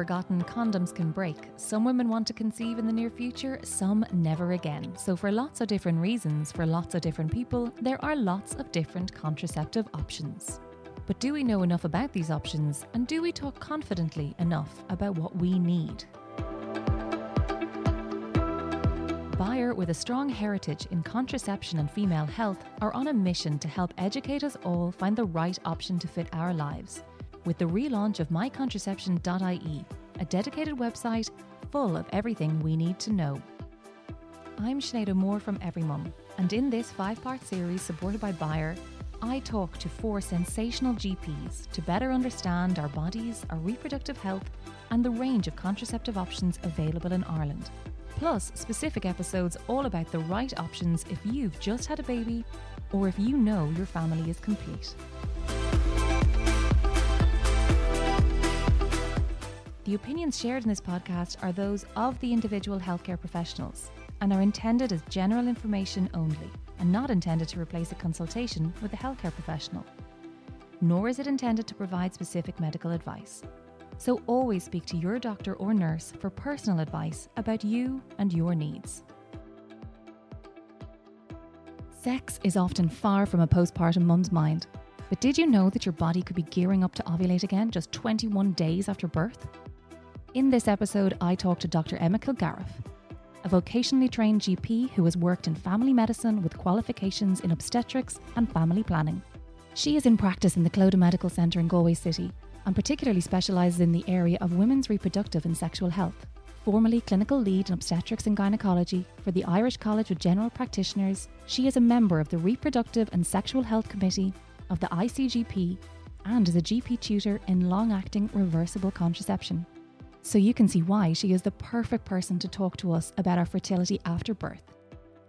forgotten condoms can break. Some women want to conceive in the near future, some never again. So, for lots of different reasons, for lots of different people, there are lots of different contraceptive options. But do we know enough about these options and do we talk confidently enough about what we need? Bayer, with a strong heritage in contraception and female health, are on a mission to help educate us all find the right option to fit our lives. With the relaunch of mycontraception.ie, a dedicated website full of everything we need to know. I'm Sinead Moore from Everymum, and in this five part series supported by Bayer, I talk to four sensational GPs to better understand our bodies, our reproductive health, and the range of contraceptive options available in Ireland plus specific episodes all about the right options if you've just had a baby or if you know your family is complete. The opinions shared in this podcast are those of the individual healthcare professionals and are intended as general information only and not intended to replace a consultation with a healthcare professional. Nor is it intended to provide specific medical advice. So always speak to your doctor or nurse for personal advice about you and your needs. Sex is often far from a postpartum mum's mind. But did you know that your body could be gearing up to ovulate again just 21 days after birth? In this episode, I talk to Dr. Emma Kilgariff, a vocationally trained GP who has worked in family medicine with qualifications in obstetrics and family planning. She is in practice in the Claddagh Medical Centre in Galway City and particularly specialises in the area of women's reproductive and sexual health. Formerly clinical lead in obstetrics and gynecology for the Irish College of General Practitioners, she is a member of the Reproductive and Sexual Health Committee of the ICGP and is a GP tutor in long acting reversible contraception. So you can see why she is the perfect person to talk to us about our fertility after birth.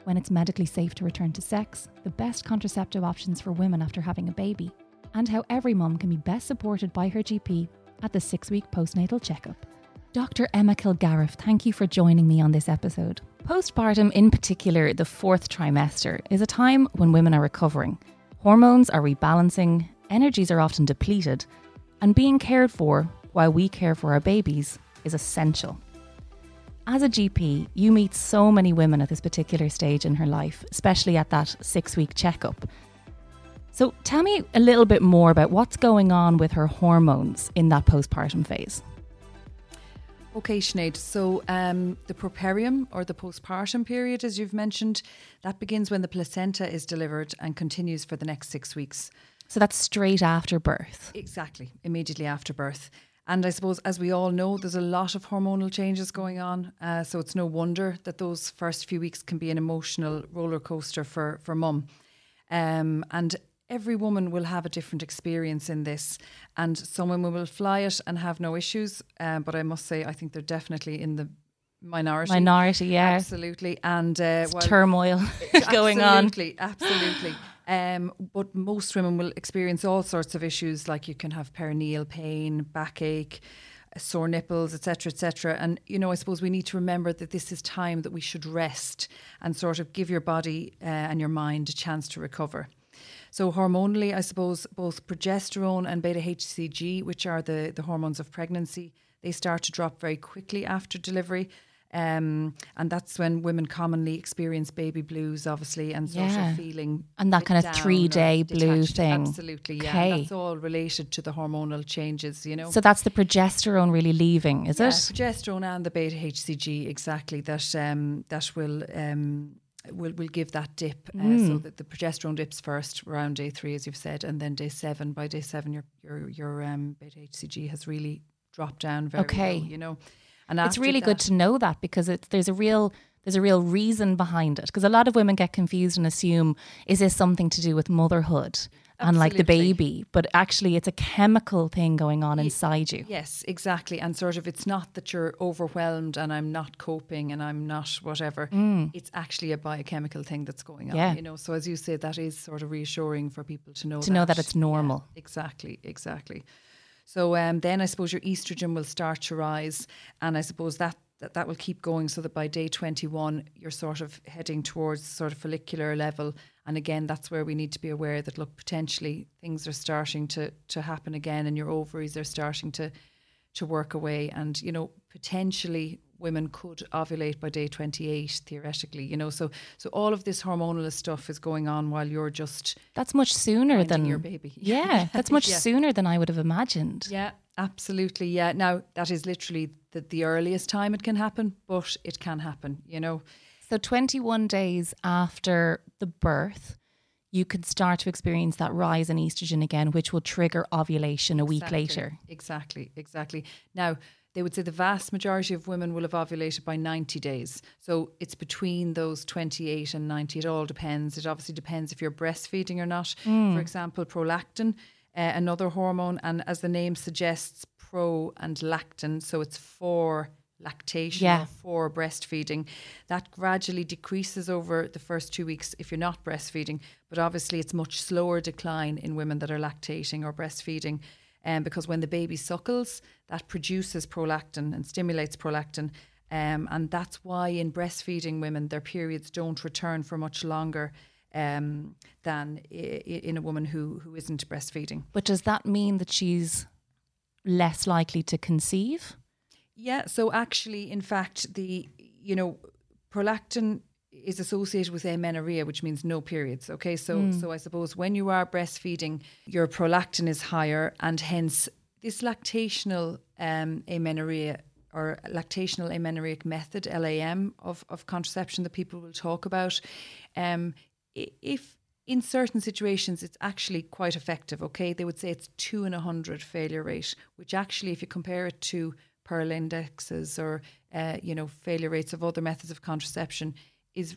When it's medically safe to return to sex, the best contraceptive options for women after having a baby, and how every mum can be best supported by her GP at the six week postnatal checkup. Dr. Emma Kilgariff, thank you for joining me on this episode. Postpartum, in particular, the fourth trimester, is a time when women are recovering. Hormones are rebalancing, energies are often depleted, and being cared for while we care for our babies is essential. As a GP, you meet so many women at this particular stage in her life, especially at that six week checkup. So tell me a little bit more about what's going on with her hormones in that postpartum phase. Okay, Sinead. So um, the puerperium or the postpartum period, as you've mentioned, that begins when the placenta is delivered and continues for the next six weeks. So that's straight after birth. Exactly, immediately after birth. And I suppose, as we all know, there's a lot of hormonal changes going on. Uh, so it's no wonder that those first few weeks can be an emotional roller coaster for for mum. Um, and every woman will have a different experience in this, and some women will fly it and have no issues. Um, but I must say, I think they're definitely in the minority. Minority, yeah, absolutely. And uh, well, turmoil going on. Absolutely, absolutely. Um, but most women will experience all sorts of issues, like you can have perineal pain, backache sore nipples, etc., etc. And you know, I suppose we need to remember that this is time that we should rest and sort of give your body uh, and your mind a chance to recover. So hormonally, I suppose both progesterone and beta HCG, which are the, the hormones of pregnancy, they start to drop very quickly after delivery. Um, and that's when women commonly experience baby blues, obviously, and sort yeah. of feeling and that kind of three day blue thing. Absolutely, yeah. That's all related to the hormonal changes, you know. So that's the progesterone really leaving, is yeah, it? Progesterone and the beta HCG, exactly. That um, that will um, will will give that dip. Uh, mm. So that the progesterone dips first around day three, as you've said, and then day seven. By day seven, your your your um, beta HCG has really dropped down very okay. low. You know, and it's really that, good to know that because it's there's a real there's a real reason behind it because a lot of women get confused and assume is this something to do with motherhood and like the baby, but actually it's a chemical thing going on inside you. Yes, exactly. And sort of it's not that you're overwhelmed and I'm not coping and I'm not whatever. Mm. It's actually a biochemical thing that's going on. Yeah. You know, so as you say, that is sort of reassuring for people to know to that. know that it's normal. Yeah, exactly, exactly. So um, then I suppose your estrogen will start to rise, and I suppose that that, that will keep going so that by day 21 you're sort of heading towards sort of follicular level and again, that's where we need to be aware that look, potentially things are starting to to happen again, and your ovaries are starting to to work away. And, you know, potentially women could ovulate by day 28 theoretically you know so so all of this hormonal stuff is going on while you're just That's much sooner than your baby Yeah, that's much Yeah. sooner than I would have imagined. yeah absolutely yeah now that is literally the, the earliest time it can happen but it can happen you know So 21 days after the birth, you can start to experience that rise in estrogen again, which will trigger ovulation a week later. Exactly, exactly. Now, they would say the vast majority of women will have ovulated by 90 days. So it's between those 28 and 90. It all depends. It obviously depends if you're breastfeeding or not. Mm. For example, prolactin, uh, another hormone, and as the name suggests, pro and lactin. So it's for lactation Yeah. for breastfeeding. That gradually decreases over the first two weeks if you're not breastfeeding. But obviously, it's much slower decline in women that are lactating or breastfeeding. Um, because when the baby suckles, that produces prolactin and stimulates prolactin. Um, and that's why in breastfeeding women, their periods don't return for much longer um, than i- in a woman who, who isn't breastfeeding. But does that mean that she's less likely to conceive? Yeah, so actually, in fact, the you know prolactin is associated with amenorrhea, which means no periods. Okay, so so I suppose when you are breastfeeding, your prolactin is higher, and hence this lactational um, amenorrhea or lactational amenorrheic method (LAM) of of contraception that people will talk about. Um, if in certain situations it's actually quite effective okay they would say it's two in a hundred failure rate which actually if you compare it to pearl indexes or uh, you know failure rates of other methods of contraception is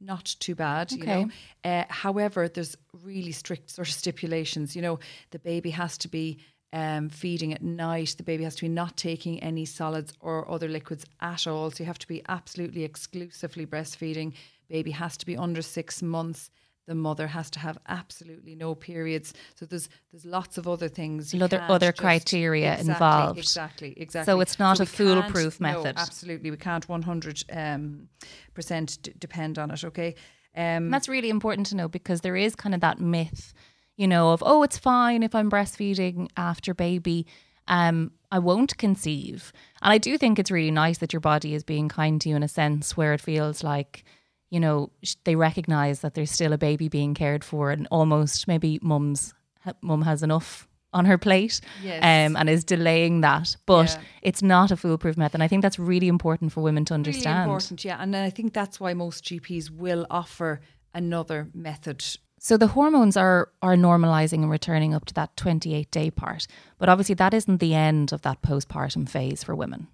not too bad you know. Uh, however there's really strict sort of stipulations. You know the baby has to be um, feeding at night. The baby has to be not taking any solids or other liquids at all. So you have to be absolutely exclusively breastfeeding. Baby has to be under six months the mother has to have absolutely no periods. So there's there's lots of other things. Other- other criteria Exactly, involved. Exactly, exactly. So it's not a we can't- foolproof no, method. absolutely, we can't 100 um, percent d- depend on it. Okay. Um, that's really important to know because there is kind of that myth, you know, of oh, it's fine if I'm breastfeeding after baby. Um, I won't conceive. And I do think it's really nice that your body is being kind to you in a sense where it feels like, you know, they recognize that there's still a baby being cared for and almost maybe mum's mum has enough on her plate Yes. um, and is delaying that. But Yeah. it's not a foolproof method. And I think that's really important for women to understand. Really important, yeah. And I think that's why most GPs will offer another method. So the hormones are are normalizing and returning up to that 28 day part. But obviously that isn't the end of that postpartum phase for women.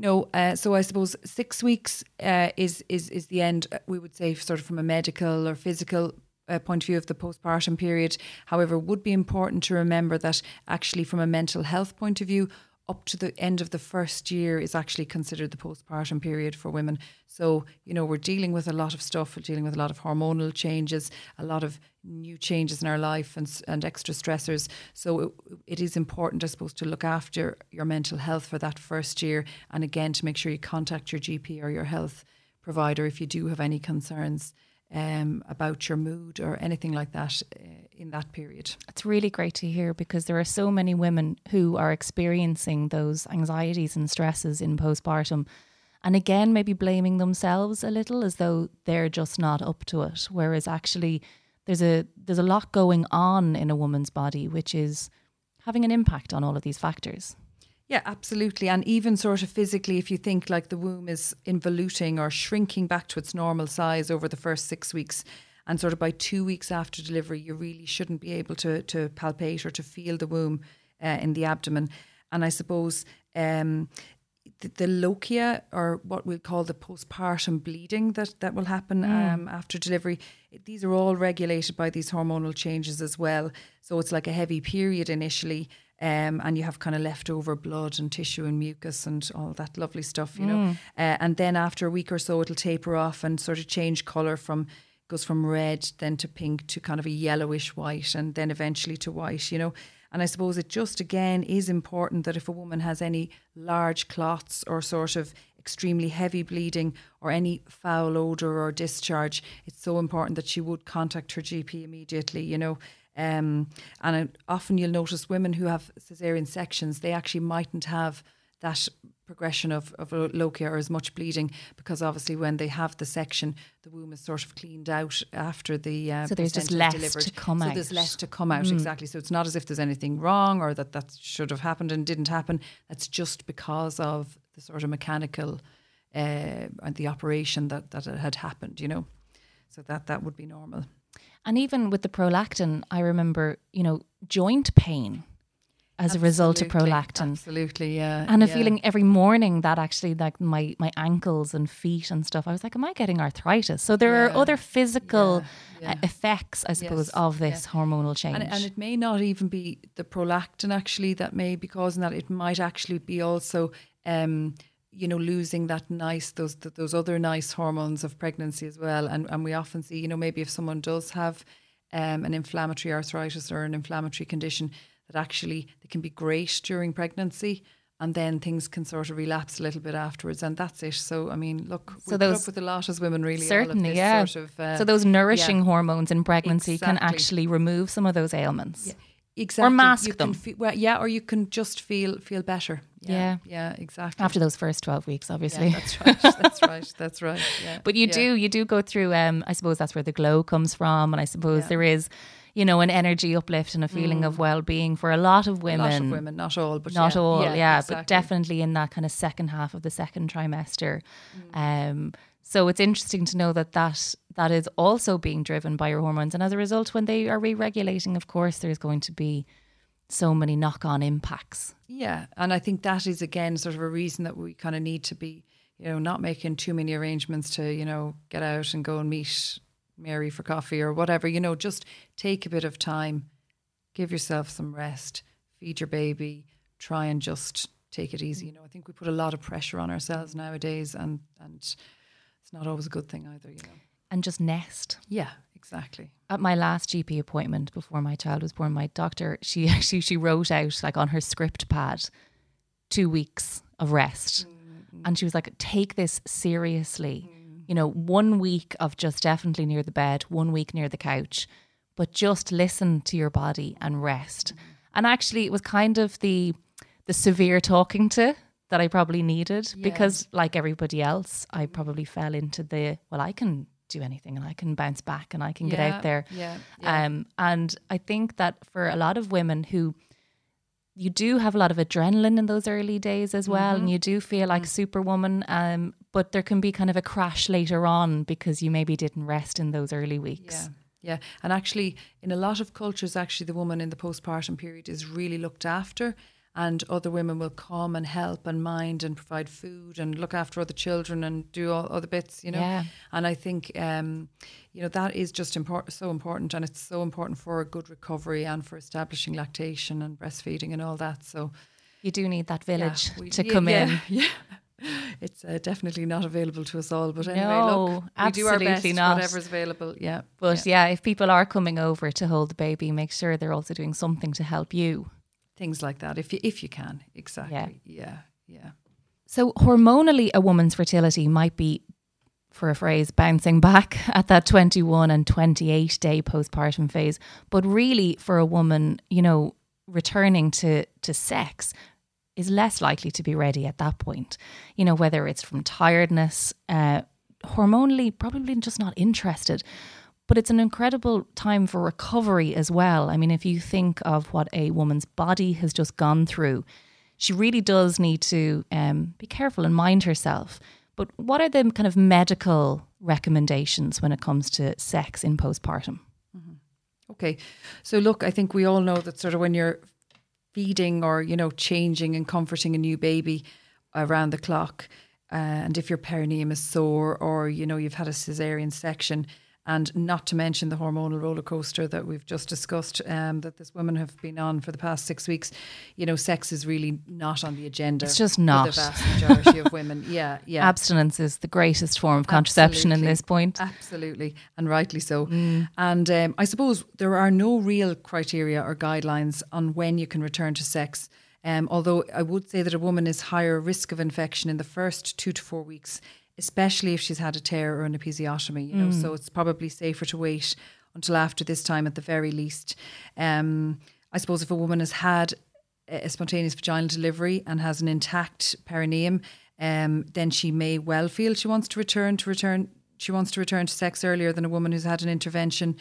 No, uh, so I suppose six weeks uh, is is is the end. uh, We would say, sort of from a medical or physical uh, point of view of the postpartum period. However, would be important to remember that actually, from a mental health point of view, up to the end of the first year is actually considered the postpartum period for women. So, you know, we're dealing with a lot of stuff. We're dealing with a lot of hormonal changes, a lot of new changes in our life and, and extra stressors. So it, it is important, I suppose, to look after your mental health for that first year. And again, to make sure you contact your GP or your health provider if you do have any concerns um, about your mood or anything like that uh, in that period. It's really great to hear because there are so many women who are experiencing those anxieties and stresses in postpartum. And again, maybe blaming themselves a little as though they're just not up to it. Whereas actually there's a there's a lot going on in a woman's body which is having an impact on all of these factors. Yeah, absolutely. And even sort of physically, if you think like the womb is involuting or shrinking back to its normal size over the first six weeks, and sort of by two weeks after delivery, you really shouldn't be able to to palpate or to feel the womb uh, in the abdomen. And I suppose um, the, the lochia, or what we'll call the postpartum bleeding that, that will happen um, after delivery, these are all regulated by these hormonal changes as well. So it's like a heavy period initially. Um, and you have kind of leftover blood and tissue and mucus and all that lovely stuff, you know. Uh, and then after a week or so, it'll taper off and sort of change color from goes from red then to pink to kind of a yellowish white and then eventually to white, you know. And I suppose it just again is important that if a woman has any large clots or sort of extremely heavy bleeding or any foul odor or discharge, it's so important that she would contact her GP immediately, you know. Um, and uh, often you'll notice women who have cesarean sections, they actually mightn't have that progression of, of lochia or as much bleeding because obviously when they have the section, the womb is sort of cleaned out after the uh, so there's just less delivered. to come so out. So there's less to come out exactly. So it's not as if there's anything wrong or that that should have happened and didn't happen. That's just because of the sort of mechanical uh, and the operation that that had happened. You know, so that that would be normal. And even with the prolactin, I remember, you know, joint pain as a result of prolactin. Absolutely, yeah. And a yeah. feeling every morning that actually like my my ankles and feet and stuff. I was like, am I getting arthritis? So there Yeah, are other physical uh, yeah. effects, I suppose, Yes, of this hormonal change. And, and it may not even be the prolactin actually that may be causing that. It might actually be also, um, you know, losing that nice those th- those other nice hormones of pregnancy as well. And and we often see, you know, maybe if someone does have um, an inflammatory arthritis or an inflammatory condition, that actually they can be great during pregnancy. And then things can sort of relapse a little bit afterwards, and that's it. So, I mean, look, we put those- up with a lot as women, really. Certainly, this yeah. Sort of, uh, so those nourishing hormones in pregnancy can actually remove some of those ailments. Exactly Or mask you them. Can fe- well, yeah, or you can just feel feel better. Yeah. yeah, exactly. After those first 12 weeks, obviously. yeah, that's right. That's right. That's right. Yeah. But you yeah. do, you do go through. Um, I suppose that's where the glow comes from, and I suppose Yeah. there is, you know, an energy uplift and a feeling of well-being for a lot of A women. lot of women, not all, but Not yeah, all, yeah, but exactly. definitely in that kind of second half of the second trimester. Mm. Um, so it's interesting to know that that that is also being driven by your hormones, and as a result, when they are re-regulating, of course, there's going to be so many knock-on impacts. Yeah, and I think that is again sort of a reason that we kind of need to be, you know, not making too many arrangements to, you know, get out and go and meet Mary for coffee or whatever. You know, just take a bit of time, give yourself some rest, feed your baby, try and just take it easy. You know, I think we put a lot of pressure on ourselves nowadays, and and it's not always a good thing either. You know. And just nest. Yeah, exactly. at my last GP appointment before my child was born, my doctor she actually she wrote out like on her script pad two weeks of rest, mm. and she was like, "Take this seriously." Mm. You know, one week of just definitely near the bed, one week near the couch, but just listen to your body and rest. Mm. And actually, it was kind of the the severe talking to that I probably needed because, like everybody else, I probably fell into the well, I can do anything and I can bounce back and I can get out there. yeah, yeah. Um, and I think that for a lot of women who you do have a lot of adrenaline in those early days as well, Mm-hmm. and you do feel like superwoman. Um, but there can be kind of a crash later on because you maybe didn't rest in those early weeks. Yeah, yeah. And actually, in a lot of cultures, actually, the woman in the postpartum period is really looked after, and other women will come and help and mind and provide food and look after other children and do all other bits, you know. Yeah. And I think, um, you know, that is just so important, and it's so important for a good recovery and for establishing lactation and breastfeeding and all that. So. You do need that yeah, village we- to yeah, come yeah, in. Yeah. It's uh, definitely not available to us all, but anyway, No, look, we do our best, not. whatever's available. Yeah, But yeah. if people are coming over to hold the baby, make sure they're also doing something to help you. Things like that if you if you can exactly yeah yeah, So, hormonally, a woman's fertility might be, for a phrase, bouncing back at that 21 and 28 day postpartum phase. But really, for a woman, you know, returning to, to sex is less likely to be ready at that point. You know, whether it's from tiredness, uh, hormonally, probably just not interested. But it's an incredible time for recovery as well. I mean, if you think of what a woman's body has just gone through, she really does need to um, be careful and mind herself. But what are the kind of medical recommendations when it comes to sex in postpartum? okay so look i think we all know that sort of when you're feeding or you know changing and comforting a new baby around the clock uh, and if your perineum is sore or you know you've had a cesarean section and not to mention the hormonal roller coaster that we've just discussed um, that this women have been on for the past six weeks you know sex is really not on the agenda It's just for not. the vast majority of women yeah yeah Abstinence is the greatest form of contraception in this point. Absolutely, and rightly so. Mm. And um, I suppose there are no real criteria or guidelines on when you can return to sex. Um, although I would say that a woman is higher risk of infection in the first two to four weeks, especially if she's had a tear or an episiotomy. You know, Mm. so it's probably safer to wait until after this time at the very least. Um, I suppose if a woman has had a spontaneous vaginal delivery and has an intact perineum, um, then she may well feel she wants to return to return. She wants to return to sex earlier than a woman who's had an intervention,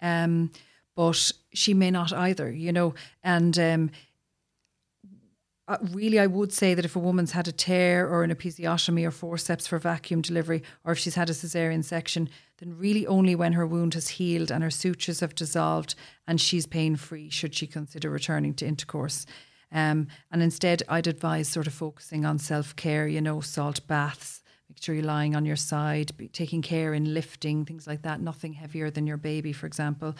um, but she may not either. You know, and um, uh, really, I would say that if a woman's had a tear or an episiotomy or forceps for vacuum delivery, or if she's had a cesarean section, then really only when her wound has healed and her sutures have dissolved and she's pain free should she consider returning to intercourse. Um, and instead, I'd advise sort of focusing on self care, you know, salt baths, make sure you're lying on your side, taking care in lifting, things like that, nothing heavier than your baby, for example.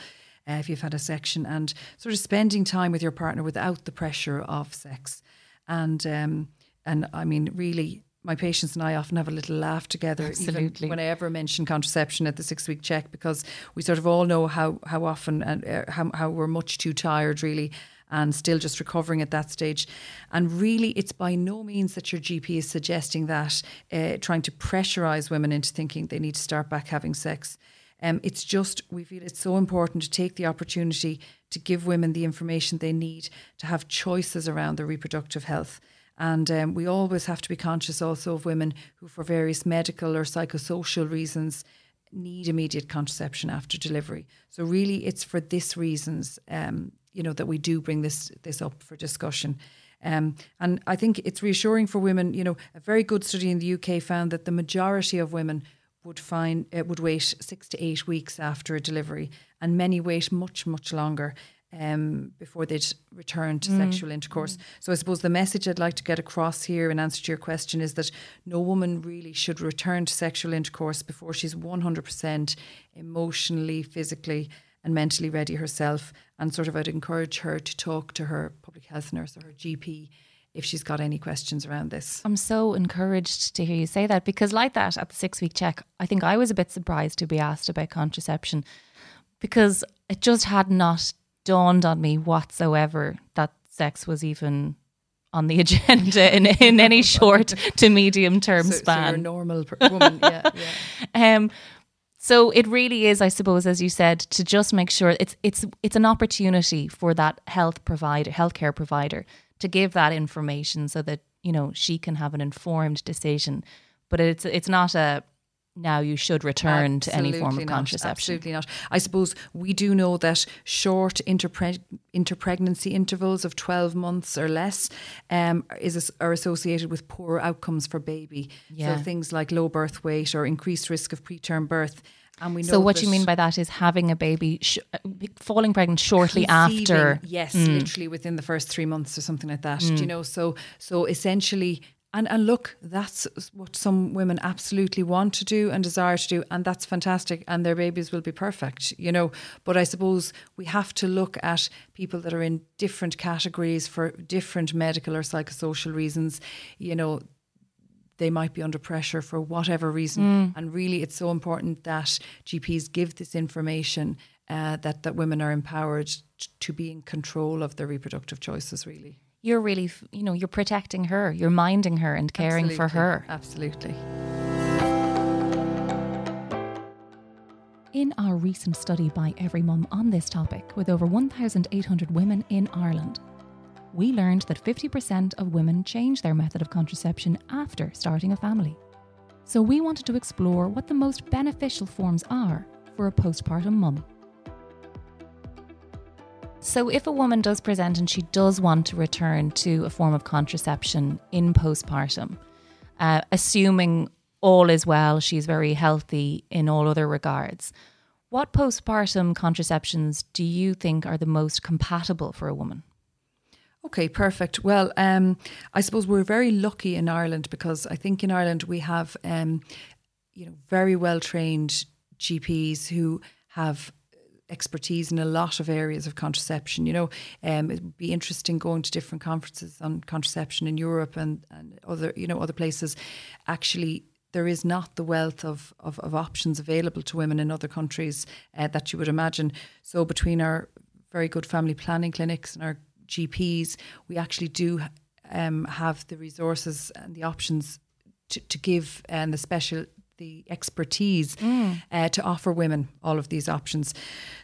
Uh, if you've had a section, and sort of spending time with your partner without the pressure of sex, and um, and I mean, really, my patients and I often have a little laugh together, Absolutely. when I ever mention contraception at the six week check, because we sort of all know how how often and uh, how how we're much too tired, really, and still just recovering at that stage. And really, it's by no means that your GP is suggesting that, uh, trying to pressurize women into thinking they need to start back having sex. Um, it's just, we feel it's so important to take the opportunity to give women the information they need to have choices around their reproductive health. And um, we always have to be conscious also of women who, for various medical or psychosocial reasons, need immediate contraception after delivery. So really, it's for this reasons um, you know that we do bring this this up for discussion. Um, and I think it's reassuring for women. You know, a very good study in the UK found that the majority of women would find uh, would wait six to eight weeks after a delivery, and many wait much much longer. Um, before they'd return to mm. sexual intercourse. Mm. So I suppose the message I'd like to get across here in answer to your question is that no woman really should return to sexual intercourse before she's 100% emotionally, physically, and mentally ready herself. And sort of, I'd encourage her to talk to her public health nurse or her GP if she's got any questions around this. I'm so encouraged to hear you say that because, like that, at the six week check, I think I was a bit surprised to be asked about contraception because it just had not dawned on me whatsoever that sex was even on the agenda in, in any short to medium term so, span. So you're a normal woman, yeah. yeah. Um, so it really is, I suppose, as you said, to just make sure it's it's it's an opportunity for that health provider, healthcare provider, to give that information so that you know she can have an informed decision. But it's it's not a now you should return Absolutely to any form of not. contraception. Absolutely not. I suppose we do know that short interpreg- interpregnancy intervals of 12 months or less um, is are associated with poor outcomes for baby. Yeah. So things like low birth weight or increased risk of preterm birth. And we know so what you mean by that is having a baby, sh- falling pregnant shortly after. Yes, mm. literally within the first three months or something like that. Mm. you know? So so essentially and and look, that's what some women absolutely want to do and desire to do, and that's fantastic. And their babies will be perfect, you know. But I suppose we have to look at people that are in different categories for different medical or psychosocial reasons. You know, they might be under pressure for whatever reason, mm. and really, it's so important that GPs give this information. Uh, that that women are empowered to be in control of their reproductive choices. Really you're really, you know, you're protecting her, you're minding her and caring Absolutely. for her. Absolutely. In our recent study by Every Mum on this topic, with over 1,800 women in Ireland, we learned that 50% of women change their method of contraception after starting a family. So we wanted to explore what the most beneficial forms are for a postpartum mum. So, if a woman does present and she does want to return to a form of contraception in postpartum, uh, assuming all is well, she's very healthy in all other regards, what postpartum contraceptions do you think are the most compatible for a woman? Okay, perfect. Well, um, I suppose we're very lucky in Ireland because I think in Ireland we have, um, you know, very well trained GPs who have expertise in a lot of areas of contraception. You know, um, it would be interesting going to different conferences on contraception in Europe and, and other, you know, other places. Actually, there is not the wealth of, of, of options available to women in other countries uh, that you would imagine. So between our very good family planning clinics and our GPs, we actually do um, have the resources and the options to, to give and um, the special the expertise uh, to offer women all of these options.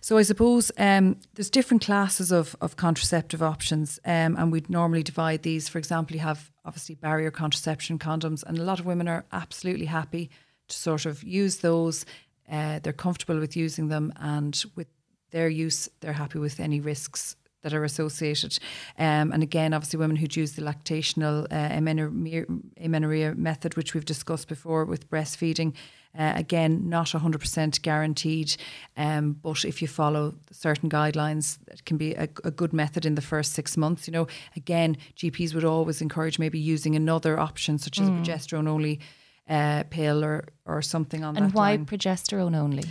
So I suppose um, there's different classes of, of contraceptive options, um, and we'd normally divide these. For example, you have obviously barrier contraception condoms, and a lot of women are absolutely happy to sort of use those. Uh, they're comfortable with using them, and with their use, they're happy with any risks that are associated. Um, and again, obviously, women who use the lactational uh, amenorrhea, amenorrhea method, which we've discussed before with breastfeeding, uh, again, not 100% guaranteed, um, but if you follow certain guidelines, it can be a, a, good method in the first six months. You know, again, GPs would always encourage maybe using another option, such as mm. progesterone only uh, pill or, or something on and that. And why line. progesterone only?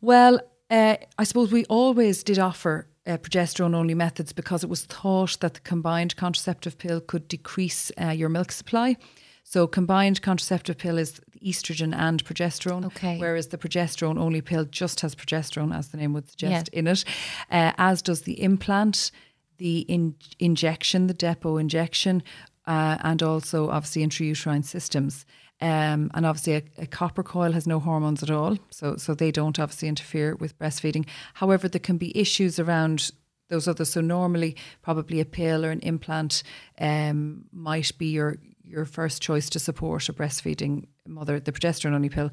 Well, uh, I suppose we always did offer uh, progesterone only methods because it was thought that the combined contraceptive pill could decrease uh, your milk supply. So, combined contraceptive pill is estrogen and progesterone, okay. whereas the progesterone only pill just has progesterone, as the name would suggest, yeah. in it, uh, as does the implant, the in- injection, the depot injection, uh, and also obviously intrauterine systems. Um, and obviously, a, a, copper coil has no hormones at all, so so they don't obviously interfere with breastfeeding. However, there can be issues around those others. So normally, probably a pill or an implant um, might be your your first choice to support a breastfeeding mother, the progesterone only pill.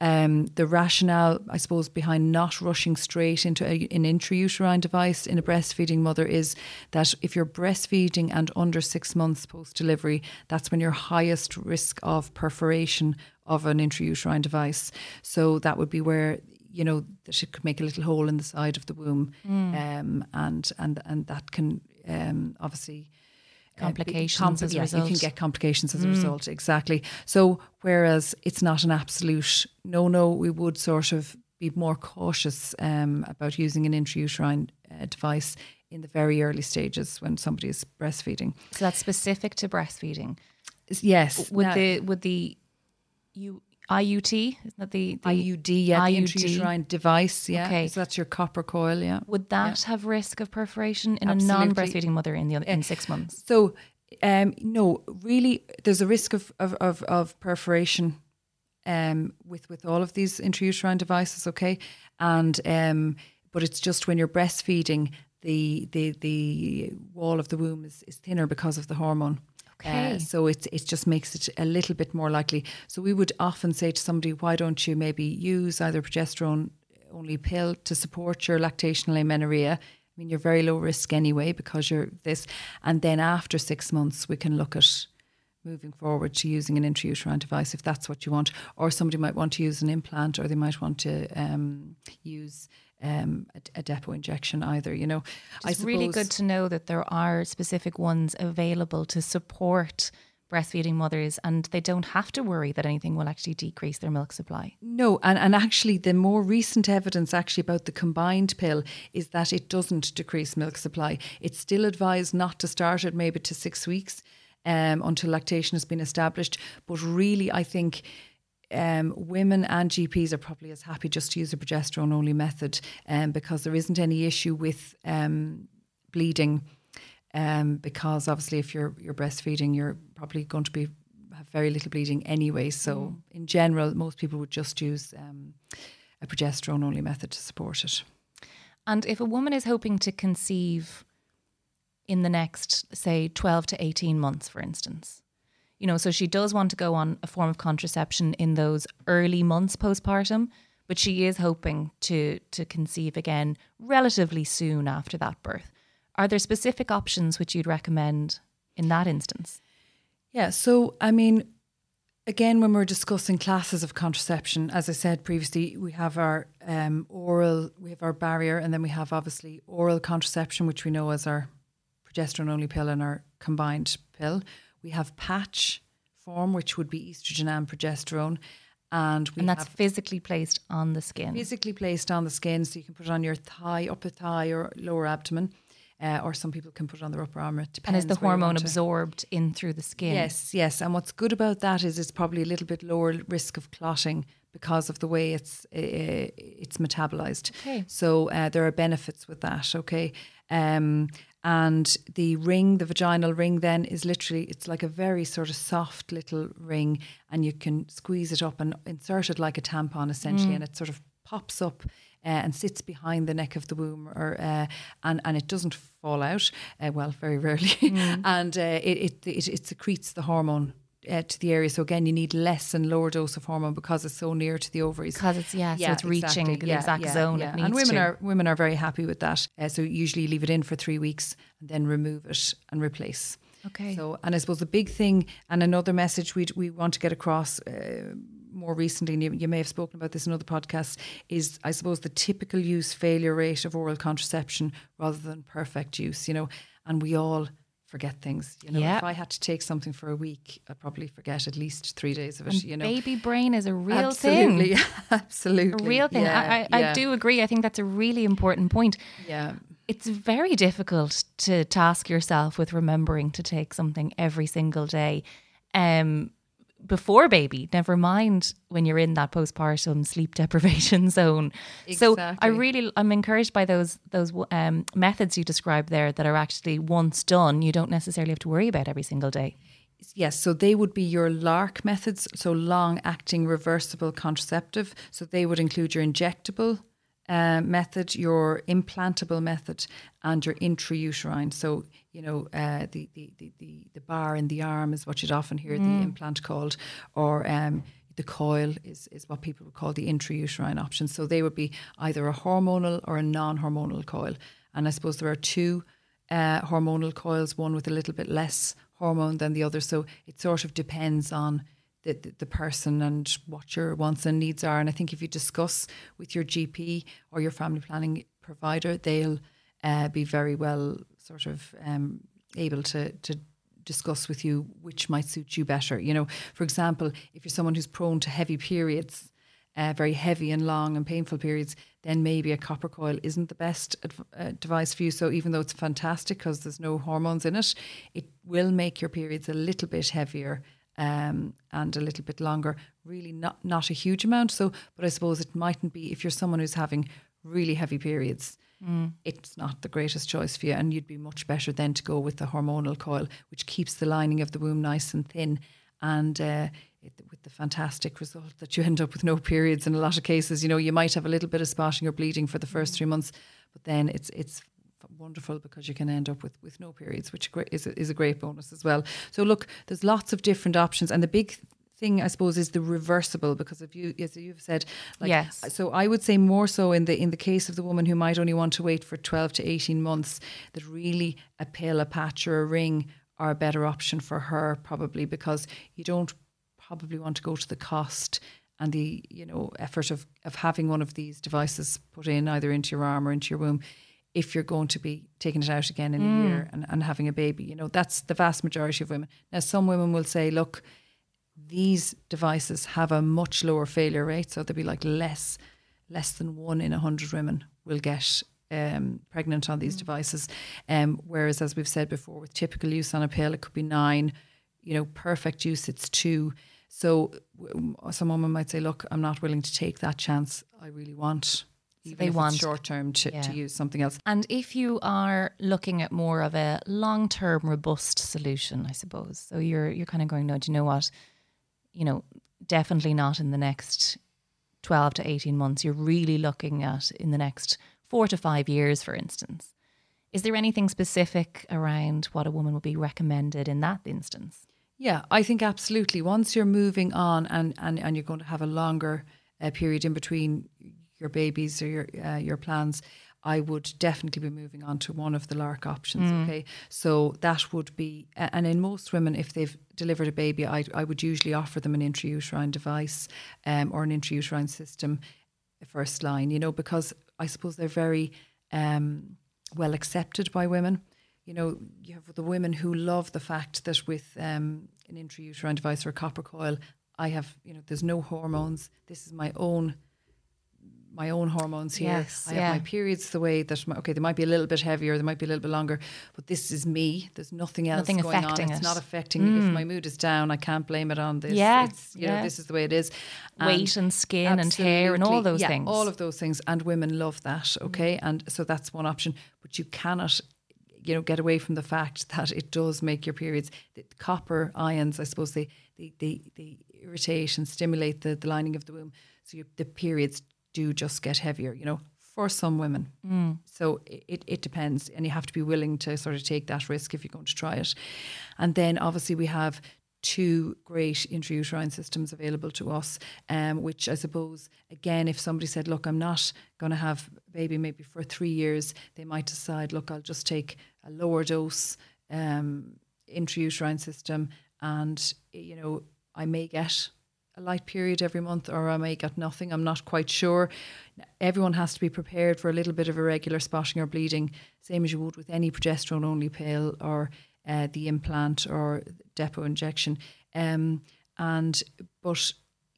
Um, the rationale, I suppose, behind not rushing straight into a, an intrauterine device in a breastfeeding mother is that if you're breastfeeding and under six months post delivery, that's when your highest risk of perforation of an intrauterine device. So that would be where you know that it could make a little hole in the side of the womb, mm. um, and and and that can um, obviously complications compl- as a yeah, result. You can get complications as mm. a result, exactly. So, whereas it's not an absolute no no, we would sort of be more cautious um, about using an intrauterine uh, device in the very early stages when somebody is breastfeeding. So that's specific to breastfeeding. Yes. Would now, the would the you IUT, isn't that the, the IUD, yeah, IUD. intrauterine device, yeah. Okay. So that's your copper coil, yeah. Would that yeah. have risk of perforation in Absolutely. a non-breastfeeding mother in the in six months? So, um, no, really, there's a risk of of, of, of perforation um, with with all of these intrauterine devices, okay, and um, but it's just when you're breastfeeding, the the the wall of the womb is, is thinner because of the hormone. Okay. Uh, so it it just makes it a little bit more likely. So we would often say to somebody, why don't you maybe use either progesterone only pill to support your lactational amenorrhea? I mean, you're very low risk anyway because you're this, and then after six months we can look at moving forward to using an intrauterine device if that's what you want, or somebody might want to use an implant, or they might want to um, use um, a, a, depot injection either. You know, it's really good to know that there are specific ones available to support breastfeeding mothers and they don't have to worry that anything will actually decrease their milk supply. No, and, and actually the more recent evidence actually about the combined pill is that it doesn't decrease milk supply. It's still advised not to start it maybe to six weeks um, until lactation has been established. But really I think um, women and GPs are probably as happy just to use a progesterone only method um, because there isn't any issue with um, bleeding. Um, because obviously, if you're you're breastfeeding, you're probably going to be have very little bleeding anyway. So, mm. in general, most people would just use um, a progesterone only method to support it. And if a woman is hoping to conceive in the next, say, 12 to 18 months, for instance, you know, so she does want to go on a form of contraception in those early months postpartum, but she is hoping to to conceive again relatively soon after that birth. Are there specific options which you'd recommend in that instance? Yeah, so I mean, again, when we're discussing classes of contraception, as I said previously, we have our um, oral, we have our barrier, and then we have obviously oral contraception, which we know as our progesterone only pill and our combined pill. We have patch form, which would be estrogen and progesterone. And, and that's physically placed on the skin. Physically placed on the skin, so you can put it on your thigh, upper thigh, or lower abdomen. Uh, or some people can put it on their upper arm. It depends. And is the hormone absorbed in through the skin? Yes, yes. And what's good about that is it's probably a little bit lower risk of clotting because of the way it's uh, it's metabolized. Okay. So uh, there are benefits with that. Okay. Um, And the ring, the vaginal ring, then is literally, it's like a very sort of soft little ring, and you can squeeze it up and insert it like a tampon essentially, and it sort of pops up uh, and sits behind the neck of the womb, or uh, and and it doesn't fall out. Uh, well, very rarely, and uh, it, it, it it secretes the hormone. Uh, to the area, so again, you need less and lower dose of hormone because it's so near to the ovaries. Because it's yeah, so it's reaching the exact zone it needs and women to. are women are very happy with that. Uh, so usually you leave it in for three weeks and then remove it and replace. Okay. So, and I suppose the big thing and another message we we want to get across uh, more recently, and you, you may have spoken about this in other podcasts, is I suppose the typical use failure rate of oral contraception rather than perfect use. You know, and we all forget things. You know, Yeah. if I had to take something for a week, I'd probably forget at least three days of it. you know, Baby brain is a real thing. absolutely, absolutely, A real thing. Yeah, I, I, yeah, I do agree. I think that's a really important point. Yeah. It's very difficult to task yourself with remembering to take something every single day. Um, before baby, never mind when you're in that postpartum sleep deprivation zone. So I really, I'm encouraged by those those um, methods you described there that are actually once done, you don't necessarily have to worry about every single day. Yes, so they would be your LARC methods, so long acting reversible contraceptive. So they would include your injectable uh, method, your implantable method, and your intrauterine. So, you know, uh, the, the, the, the, the bar in the arm is what you'd often hear the implant called, or um, the coil is, is what people would call the intrauterine option. So they would be either a hormonal or a non hormonal coil. And I suppose there are two uh, hormonal coils, one with a little bit less hormone than the other. So it sort of depends on the, the, person and what your wants and needs are. And I think if you discuss with your GP or your family planning provider, they'll uh, be very well sort of um, able to, to discuss with you which might suit you better. You know, for example, if you're someone who's prone to heavy periods, uh, very heavy and long and painful periods, then maybe a copper coil isn't the best adv- uh, device for you. So even though it's fantastic because there's no hormones in it, it will make your periods a little bit heavier um, and a little bit longer. Really, not not a huge amount. So, but I suppose it mightn't be if you're someone who's having really heavy periods. It's not the greatest choice for you, and you'd be much better then to go with the hormonal coil, which keeps the lining of the womb nice and thin, and uh, it, with the fantastic result that you end up with no periods in a lot of cases. You know, you might have a little bit of spotting or bleeding for the first three months, but then it's it's wonderful because you can end up with, with no periods, which is a, is a great bonus as well. So look, there's lots of different options, and the big thing I suppose is the reversible because if you as you've said like Yes. so I would say more so in the in the case of the woman who might only want to wait for 12 to 18 months that really a pill a patch or a ring are a better option for her probably because you don't probably want to go to the cost and the you know effort of of having one of these devices put in either into your arm or into your womb if you're going to be taking it out again in a year and, and having a baby you know that's the vast majority of women now some women will say look these devices have a much lower failure rate, so there'll be like less less than one in a hundred women will get um, pregnant on these devices. Um, whereas, as we've said before, with typical use on a pill, it could be nine. You know, perfect use, it's two. So w- some women might say, "Look, I'm not willing to take that chance. I really want." They want- short term to, Yeah. to use something else. And if you are looking at more of a long-term robust solution, I suppose. So you're you're kind of going, no, do you know what? You know, definitely not in the next 12 to 18 months. You're really looking at in the next 4 to 5 years for instance. Is there anything specific around what a woman would be recommended in that instance? Yeah, I think absolutely. Once you're moving on and, and, and you're going to have a longer uh, period in between your babies or your uh, your plans, I would definitely be moving on to one of the LARC options. Okay, so that would be, and in most women, if they've delivered a baby, I I would usually offer them an intrauterine device um, or an intrauterine system first line. You know, because I suppose they're very um, well accepted by women you know, you have the women who love the fact that with um, an intrauterine device or a copper coil, I have, you know, there's no hormones. This is my own, my own hormones here. Yes, I yeah. have my periods the way that, my, okay, they might be a little bit heavier, they might be a little bit longer, but this is me. There's nothing else Nothing going on. affecting It's it. not affecting me. If mm. my mood is down, I can't blame it on this. Yeah, It's, you know, this is the way it is. Weight and skin and hair and all those yeah, things. All of those things. And women love that. Mm. Okay. And so that's one option. But you cannot you know get away from the fact that it does make your periods. The copper ions, I suppose, they they they, they irritate and stimulate the, the lining of the womb, so your, the periods do just get heavier. You know, for some women. Mm. So it, it depends, and you have to be willing to sort of take that risk if you're going to try it. And then obviously we have two great intrauterine systems available to us, um, which I suppose, again, if somebody said, look, I'm not going to have a baby maybe for three years, they might decide, look, I'll just take a lower dose um, intrauterine system and, you know, I may get a light period every month or I may get nothing. I'm not quite sure. Everyone has to be prepared for a little bit of irregular spotting or bleeding, same as you would with any progesterone only pill or uh, the implant or depot injection. Um, and but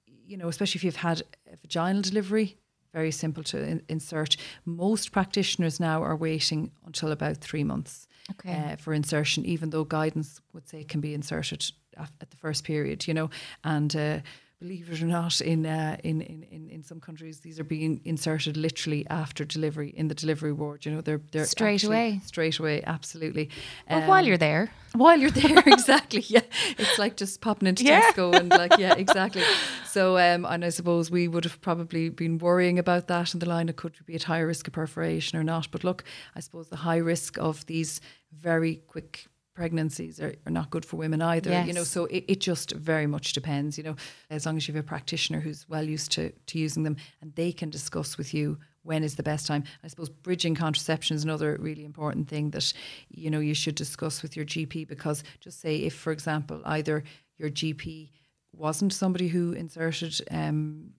you know, especially if you've had a vaginal delivery, very simple to in- insert. Most practitioners now are waiting until about three months Okay. uh, for insertion, even though guidance would say it can be inserted at, at the first period, you know. And uh, believe it or not, in, uh, in, in, in in some countries, these are being inserted literally after delivery in the delivery ward. You know, they're they're Straight away. straight away, absolutely. well, while Um, you're there, while you're there, exactly. Yeah, it's like just popping into Yeah. Tesco and like, yeah, exactly. So, um, and I suppose we would have probably been worrying about that in the line. It could be at higher risk of perforation or not. But look, I suppose the high risk of these very quick pregnancies are, are not good for women either. You know, so it, it just very much depends. You know, as long as you have a practitioner who's well used to to using them and they can discuss with you when is the best time. I suppose bridging contraception is another really important thing that you know you should discuss with your GP because just say if, for example, either your GP wasn't somebody who inserted. Um,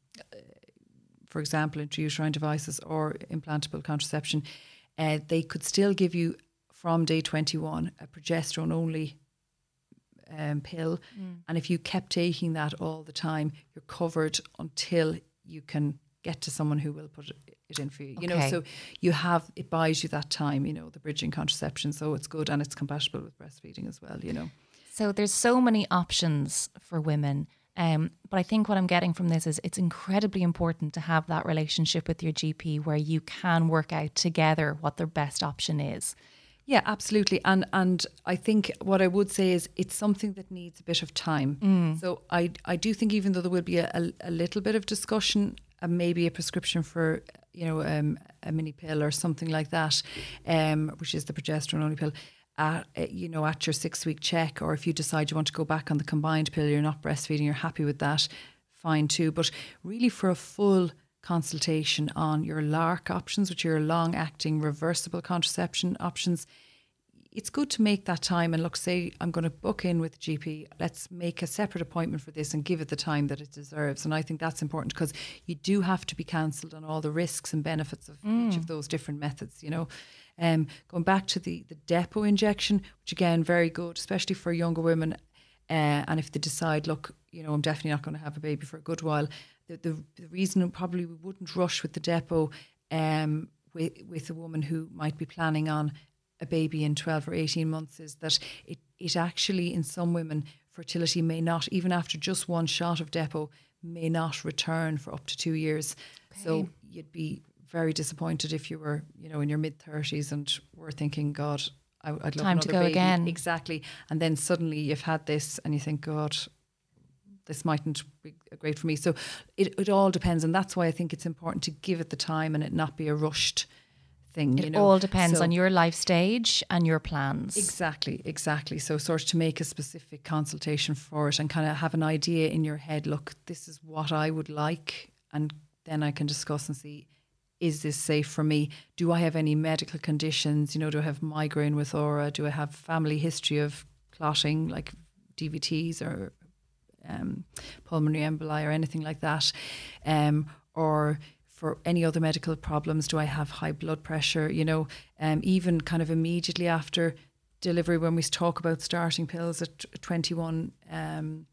for example, intrauterine devices or implantable contraception, uh, they could still give you from day 21 a progesterone only um, pill. And if you kept taking that all the time, you're covered until you can get to someone who will put it in for you. You know, so you have, it buys you that time, you know, the bridging contraception. So it's good and it's compatible with breastfeeding as well, you know. So there's so many options for women. Um, but I think what I'm getting from this is it's incredibly important to have that relationship with your GP where you can work out together what their best option is. Yeah, absolutely. And and I think what I would say is it's something that needs a bit of time. So I I do think even though there will be a, a, a little bit of discussion and maybe a prescription for you know um, a mini pill or something like that, um, which is the progesterone only pill. At, uh, you know, at your six week check, or if you decide you want to go back on the combined pill, you're not breastfeeding, you're happy with that, fine too. But really, for a full consultation on your LARC options, which are your long acting reversible contraception options, it's good to make that time and look, say, I'm going to book in with the GP. Let's make a separate appointment for this and give it the time that it deserves. And I think that's important because you do have to be cancelled on all the risks and benefits of each of those different methods, you know. Um, going back to the, the depot injection, which again, very good, especially for younger women. Uh, and if they decide, look, you know, I'm definitely not going to have a baby for a good while, the, the, the reason probably we wouldn't rush with the depot um, with, with a woman who might be planning on a baby in 12 or 18 months is that it, it actually, in some women, fertility may not, even after just one shot of depot, may not return for up to two years. So you'd be very disappointed if you were, you know, in your mid 30s and were thinking, God, I, I'd love Time to go baby. again. Exactly. And then suddenly you've had this and you think, God, this mightn't be great for me. So it, it all depends. And that's why I think it's important to give it the time and it not be a rushed thing. It you know? all depends So- on your life stage and your plans. Exactly, exactly. So, sort of to make a specific consultation for it and kind of have an idea in your head look, this is what I would like. And then I can discuss and see is this safe for me? Do I have any medical conditions? You know, do I have migraine with aura? Do I have family history of clotting like DVTs or um, pulmonary emboli or anything like that? Um, or for any other medical problems, do I have high blood pressure? You know, um, even kind of immediately after delivery, when we talk about starting pills at 21, um,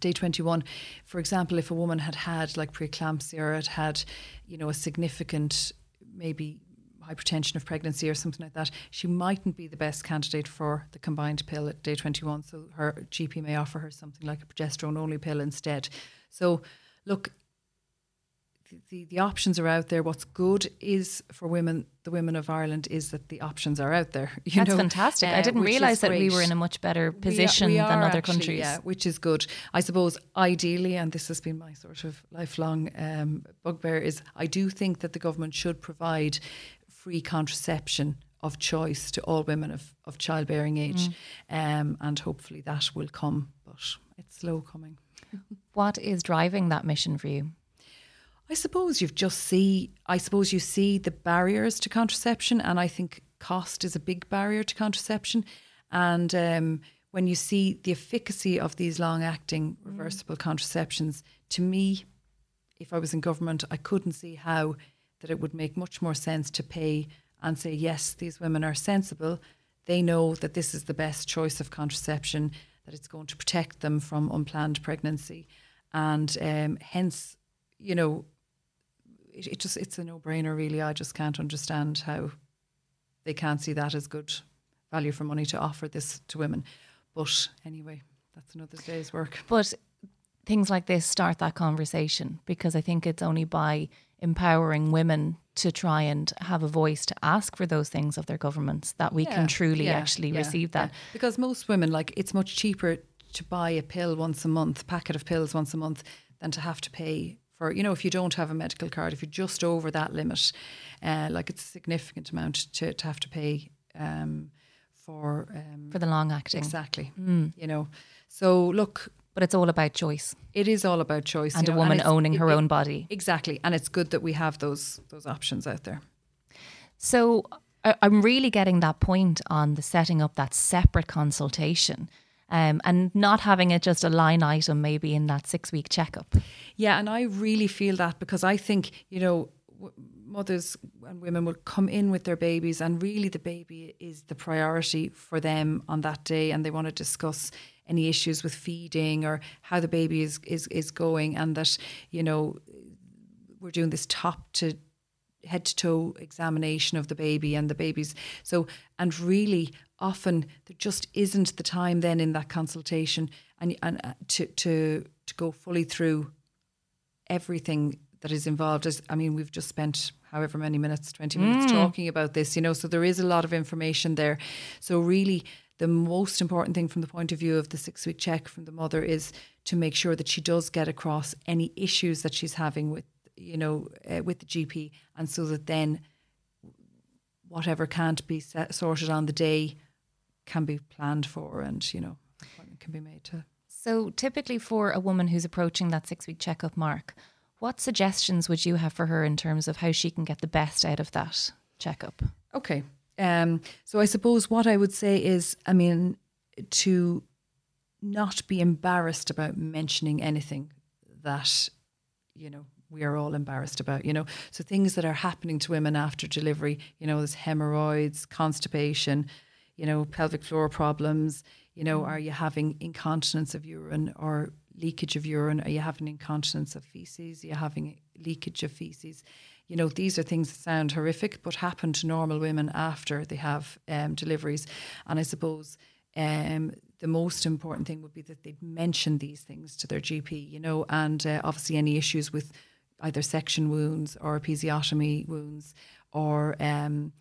day 21, for example, if a woman had had like preeclampsia or had had, you know, a significant maybe hypertension of pregnancy or something like that, she mightn't be the best candidate for the combined pill at day 21. So her GP may offer her something like a progesterone only pill instead. So, look, the, the options are out there. What's good is for women, the women of Ireland, is that the options are out there. You That's know, fantastic. I uh, didn't realise that we were in a much better We are- position we than other actually, countries. Yeah, which is good. I suppose ideally, and this has been my sort of lifelong um, bugbear, is I do think that the government should provide free contraception of choice to all women of, of childbearing age, Mm. um, and hopefully that will come, but it's slow coming. What is driving that mission for you? I suppose you've just see. I suppose you see the barriers to contraception, and I think cost is a big barrier to contraception. And um, when you see the efficacy of these long-acting reversible contraceptions, to me, if I was in government, I couldn't see how that it would make much more sense to pay and say yes, these women are sensible. They know that this is the best choice of contraception, that it's going to protect them from unplanned pregnancy, and um, hence, you know, it, it just it's a no-brainer. Really, I just can't understand how they can't see that as good value for money to offer this to women. But anyway, that's another day's work. But things like this start that conversation because I think it's only by empowering women to try and have a voice to ask for those things of their governments that we Yeah, can truly yeah, actually yeah, receive that. Because most women, like, it's much cheaper to buy a pill once a month, packet of pills once a month, than to have to pay for, you know, if you don't have a medical card, if you're just over that limit, uh, like it's a significant amount to, to have to pay um, for. Um, For the long acting. exactly. Mm. You know, so look, But it's all about choice it is all about choice. and you a woman it's- owning it- her it- own body. Exactly, and it's good that we have those those options out there. So I- I'm really getting that point on the setting up that separate consultation um, and not having it just a line item maybe in that six week checkup. Yeah, and I really feel that because I think, you know, w- mothers and women will come in with their babies, and really the baby is the priority for them on that day, and they want to discuss any issues with feeding or how the baby is, is, is going, and that, you know, we're doing this top to head to toe examination of the baby and the baby's so and really often there just isn't the time then in that consultation and and uh, to to to go fully through everything that is involved. As I mean we've just spent however many minutes 20 minutes talking about this you know so there is a lot of information there. So really the most important thing from the point of view of the 6 week check from the mother is to make sure that she does get across any issues that she's having with you know uh, with the GP and so that then whatever can't be set, sorted on the day can be planned for and you know appointment can be made to So, typically, for a woman who's approaching that six week checkup mark, what suggestions would you have for her in terms of how she can get the best out of that checkup? Okay. Um, so I suppose what I would say is, I mean, to not be embarrassed about mentioning anything that, you know, we are all embarrassed about, you know. So things that are happening to women after delivery, you know, there's hemorrhoids, constipation, you know, pelvic floor problems, you know, are you having incontinence of urine or leakage of urine? Are you having incontinence of feces? Are you having leakage of feces? You know, these are things that sound horrific, but happen to normal women after they have um, deliveries. And I suppose um, the most important thing would be that they mention these things to their GP, you know, and uh, obviously any issues with either section wounds or episiotomy wounds or um,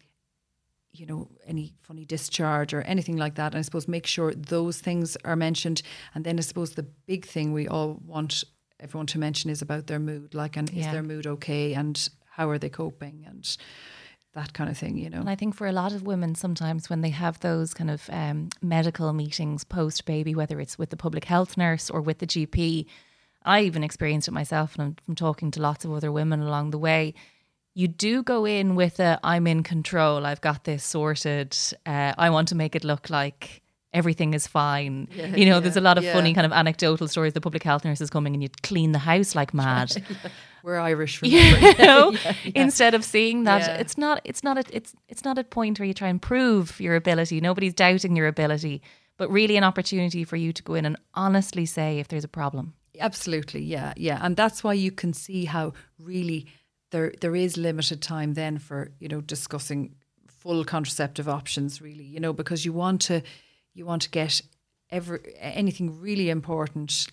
you know, any funny discharge or anything like that. And I suppose make sure those things are mentioned. And then I suppose the big thing we all want everyone to mention is about their mood. Like, and is their mood okay? And how are they coping? And that kind of thing, you know. And I think for a lot of women, sometimes when they have those kind of um, medical meetings post baby, whether it's with the public health nurse or with the GP, I even experienced it myself, and I'm from talking to lots of other women along the way. You do go in with a "I'm in control, I've got this sorted, uh, I want to make it look like everything is fine. you know, there's a lot of yeah. funny kind of anecdotal stories. The public health nurse is coming and you'd clean the house like mad. We're Irish, you know instead of seeing that Yeah. it's not it's not a, it's it's not a point where you try and prove your ability nobody's doubting your ability but really an opportunity for you to go in and honestly say if there's a problem Absolutely, yeah, yeah, and that's why you can see how really there there is limited time then for you know discussing full contraceptive options, really, you know, because you want to you want to get every anything really important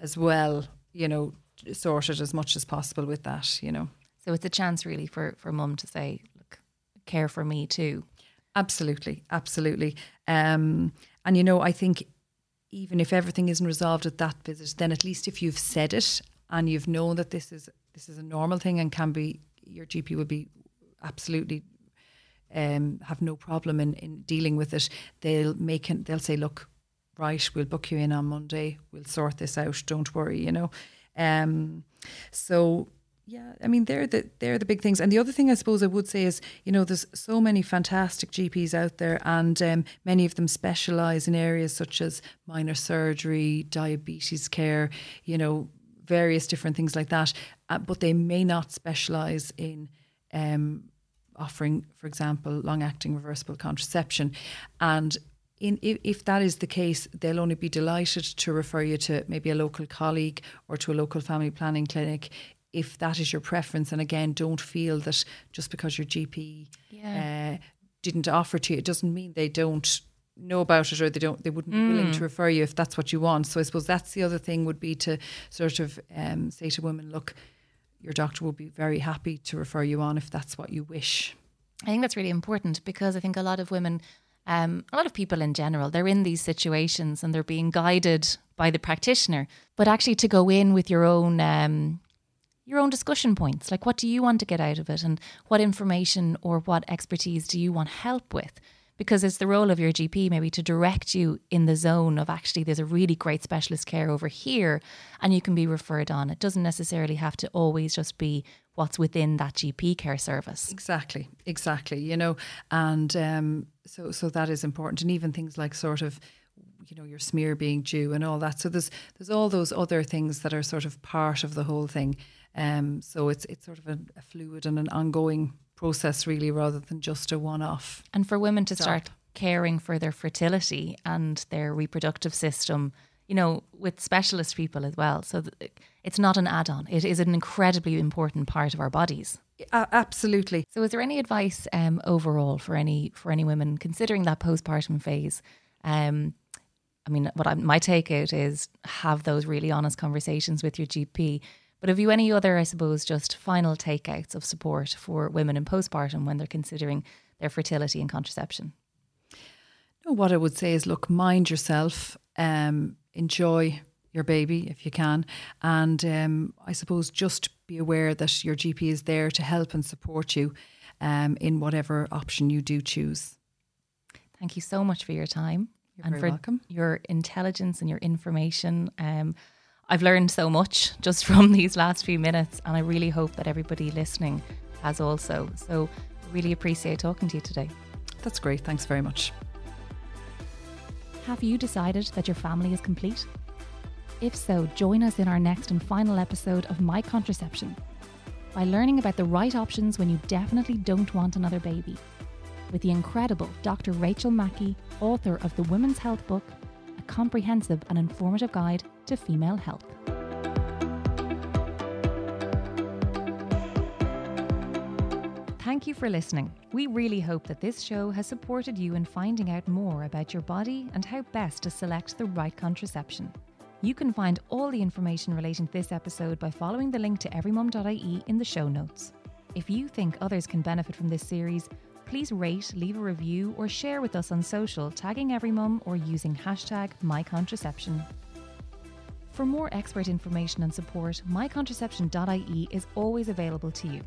as well, you know, sorted as much as possible with that, you know. So it's a chance really for for mum to say, look, care for me too. Absolutely, absolutely. Um, and you know, I think even if everything isn't resolved at that visit, then at least if you've said it and you've known that this is this is a normal thing and can be your GP would be absolutely um, have no problem in, in dealing with it. They'll make it, they'll say, look, right, we'll book you in on Monday. We'll sort this out. Don't worry, you know. Um, so yeah, I mean they're the they're the big things. And the other thing I suppose I would say is, you know, there's so many fantastic GPs out there, and um, many of them specialise in areas such as minor surgery, diabetes care, you know, various different things like that. Uh, but they may not specialise in um, offering, for example, long-acting reversible contraception, and in, if, if, that is the case, they'll only be delighted to refer you to maybe a local colleague or to a local family planning clinic if that is your preference. And again, don't feel that just because your GP yeah. uh, didn't offer to you, it doesn't mean they don't know about it or they don't they wouldn't mm. be willing to refer you if that's what you want. So I suppose that's the other thing would be to sort of um, say to women, look, your doctor will be very happy to refer you on if that's what you wish. I think that's really important because I think a lot of women um, a lot of people in general, they're in these situations and they're being guided by the practitioner. But actually, to go in with your own um, your own discussion points. Like, what do you want to get out of it? And what information or what expertise do you want help with? Because it's the role of your GP maybe to direct you in the zone of actually, there's a really great specialist care over here, and you can be referred on. It doesn't necessarily have to always just be what's within that GP care service. Exactly, exactly. You know, and um, so so that is important, and even things like sort of you know your smear being due and all that. So there's there's all those other things that are sort of part of the whole thing. Um, so it's it's sort of a, a, fluid and an ongoing process, really, rather than just a one-off. And for women to start caring for their fertility and their reproductive system, you know, with specialist people as well. So it's not an add-on; it is an incredibly important part of our bodies. Uh, absolutely. So, is there any advice um, overall for any for any women considering that postpartum phase? Um, I mean, what I, my takeout is have those really honest conversations with your GP but have you any other, I suppose, just final takeouts of support for women in postpartum when they're considering their fertility and contraception? No, what I would say is look, mind yourself, um, enjoy your baby if you can. And um, I suppose just be aware that your GP is there to help and support you um, in whatever option you do choose. Thank you so much for your time You're and for welcome. your intelligence and your information. Um, I've learned so much just from these last few minutes, and I really hope that everybody listening has also. So, I really appreciate talking to you today. That's great. Thanks very much. Have you decided that your family is complete? If so, join us in our next and final episode of My Contraception by learning about the right options when you definitely don't want another baby. With the incredible Dr. Rachel Mackey, author of the Women's Health Book a comprehensive and informative guide to female health. Thank you for listening. We really hope that this show has supported you in finding out more about your body and how best to select the right contraception. You can find all the information relating to this episode by following the link to everymum.ie in the show notes. If you think others can benefit from this series, please rate, leave a review, or share with us on social, tagging EveryMum or using hashtag MyContraception. For more expert information and support, mycontraception.ie is always available to you.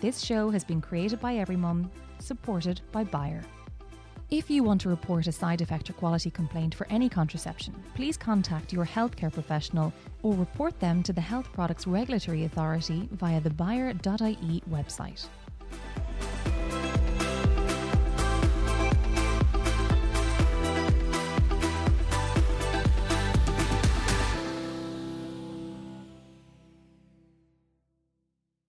This show has been created by EveryMum, supported by Bayer. If you want to report a side effect or quality complaint for any contraception, please contact your healthcare professional or report them to the Health Products Regulatory Authority via the Bayer.ie website.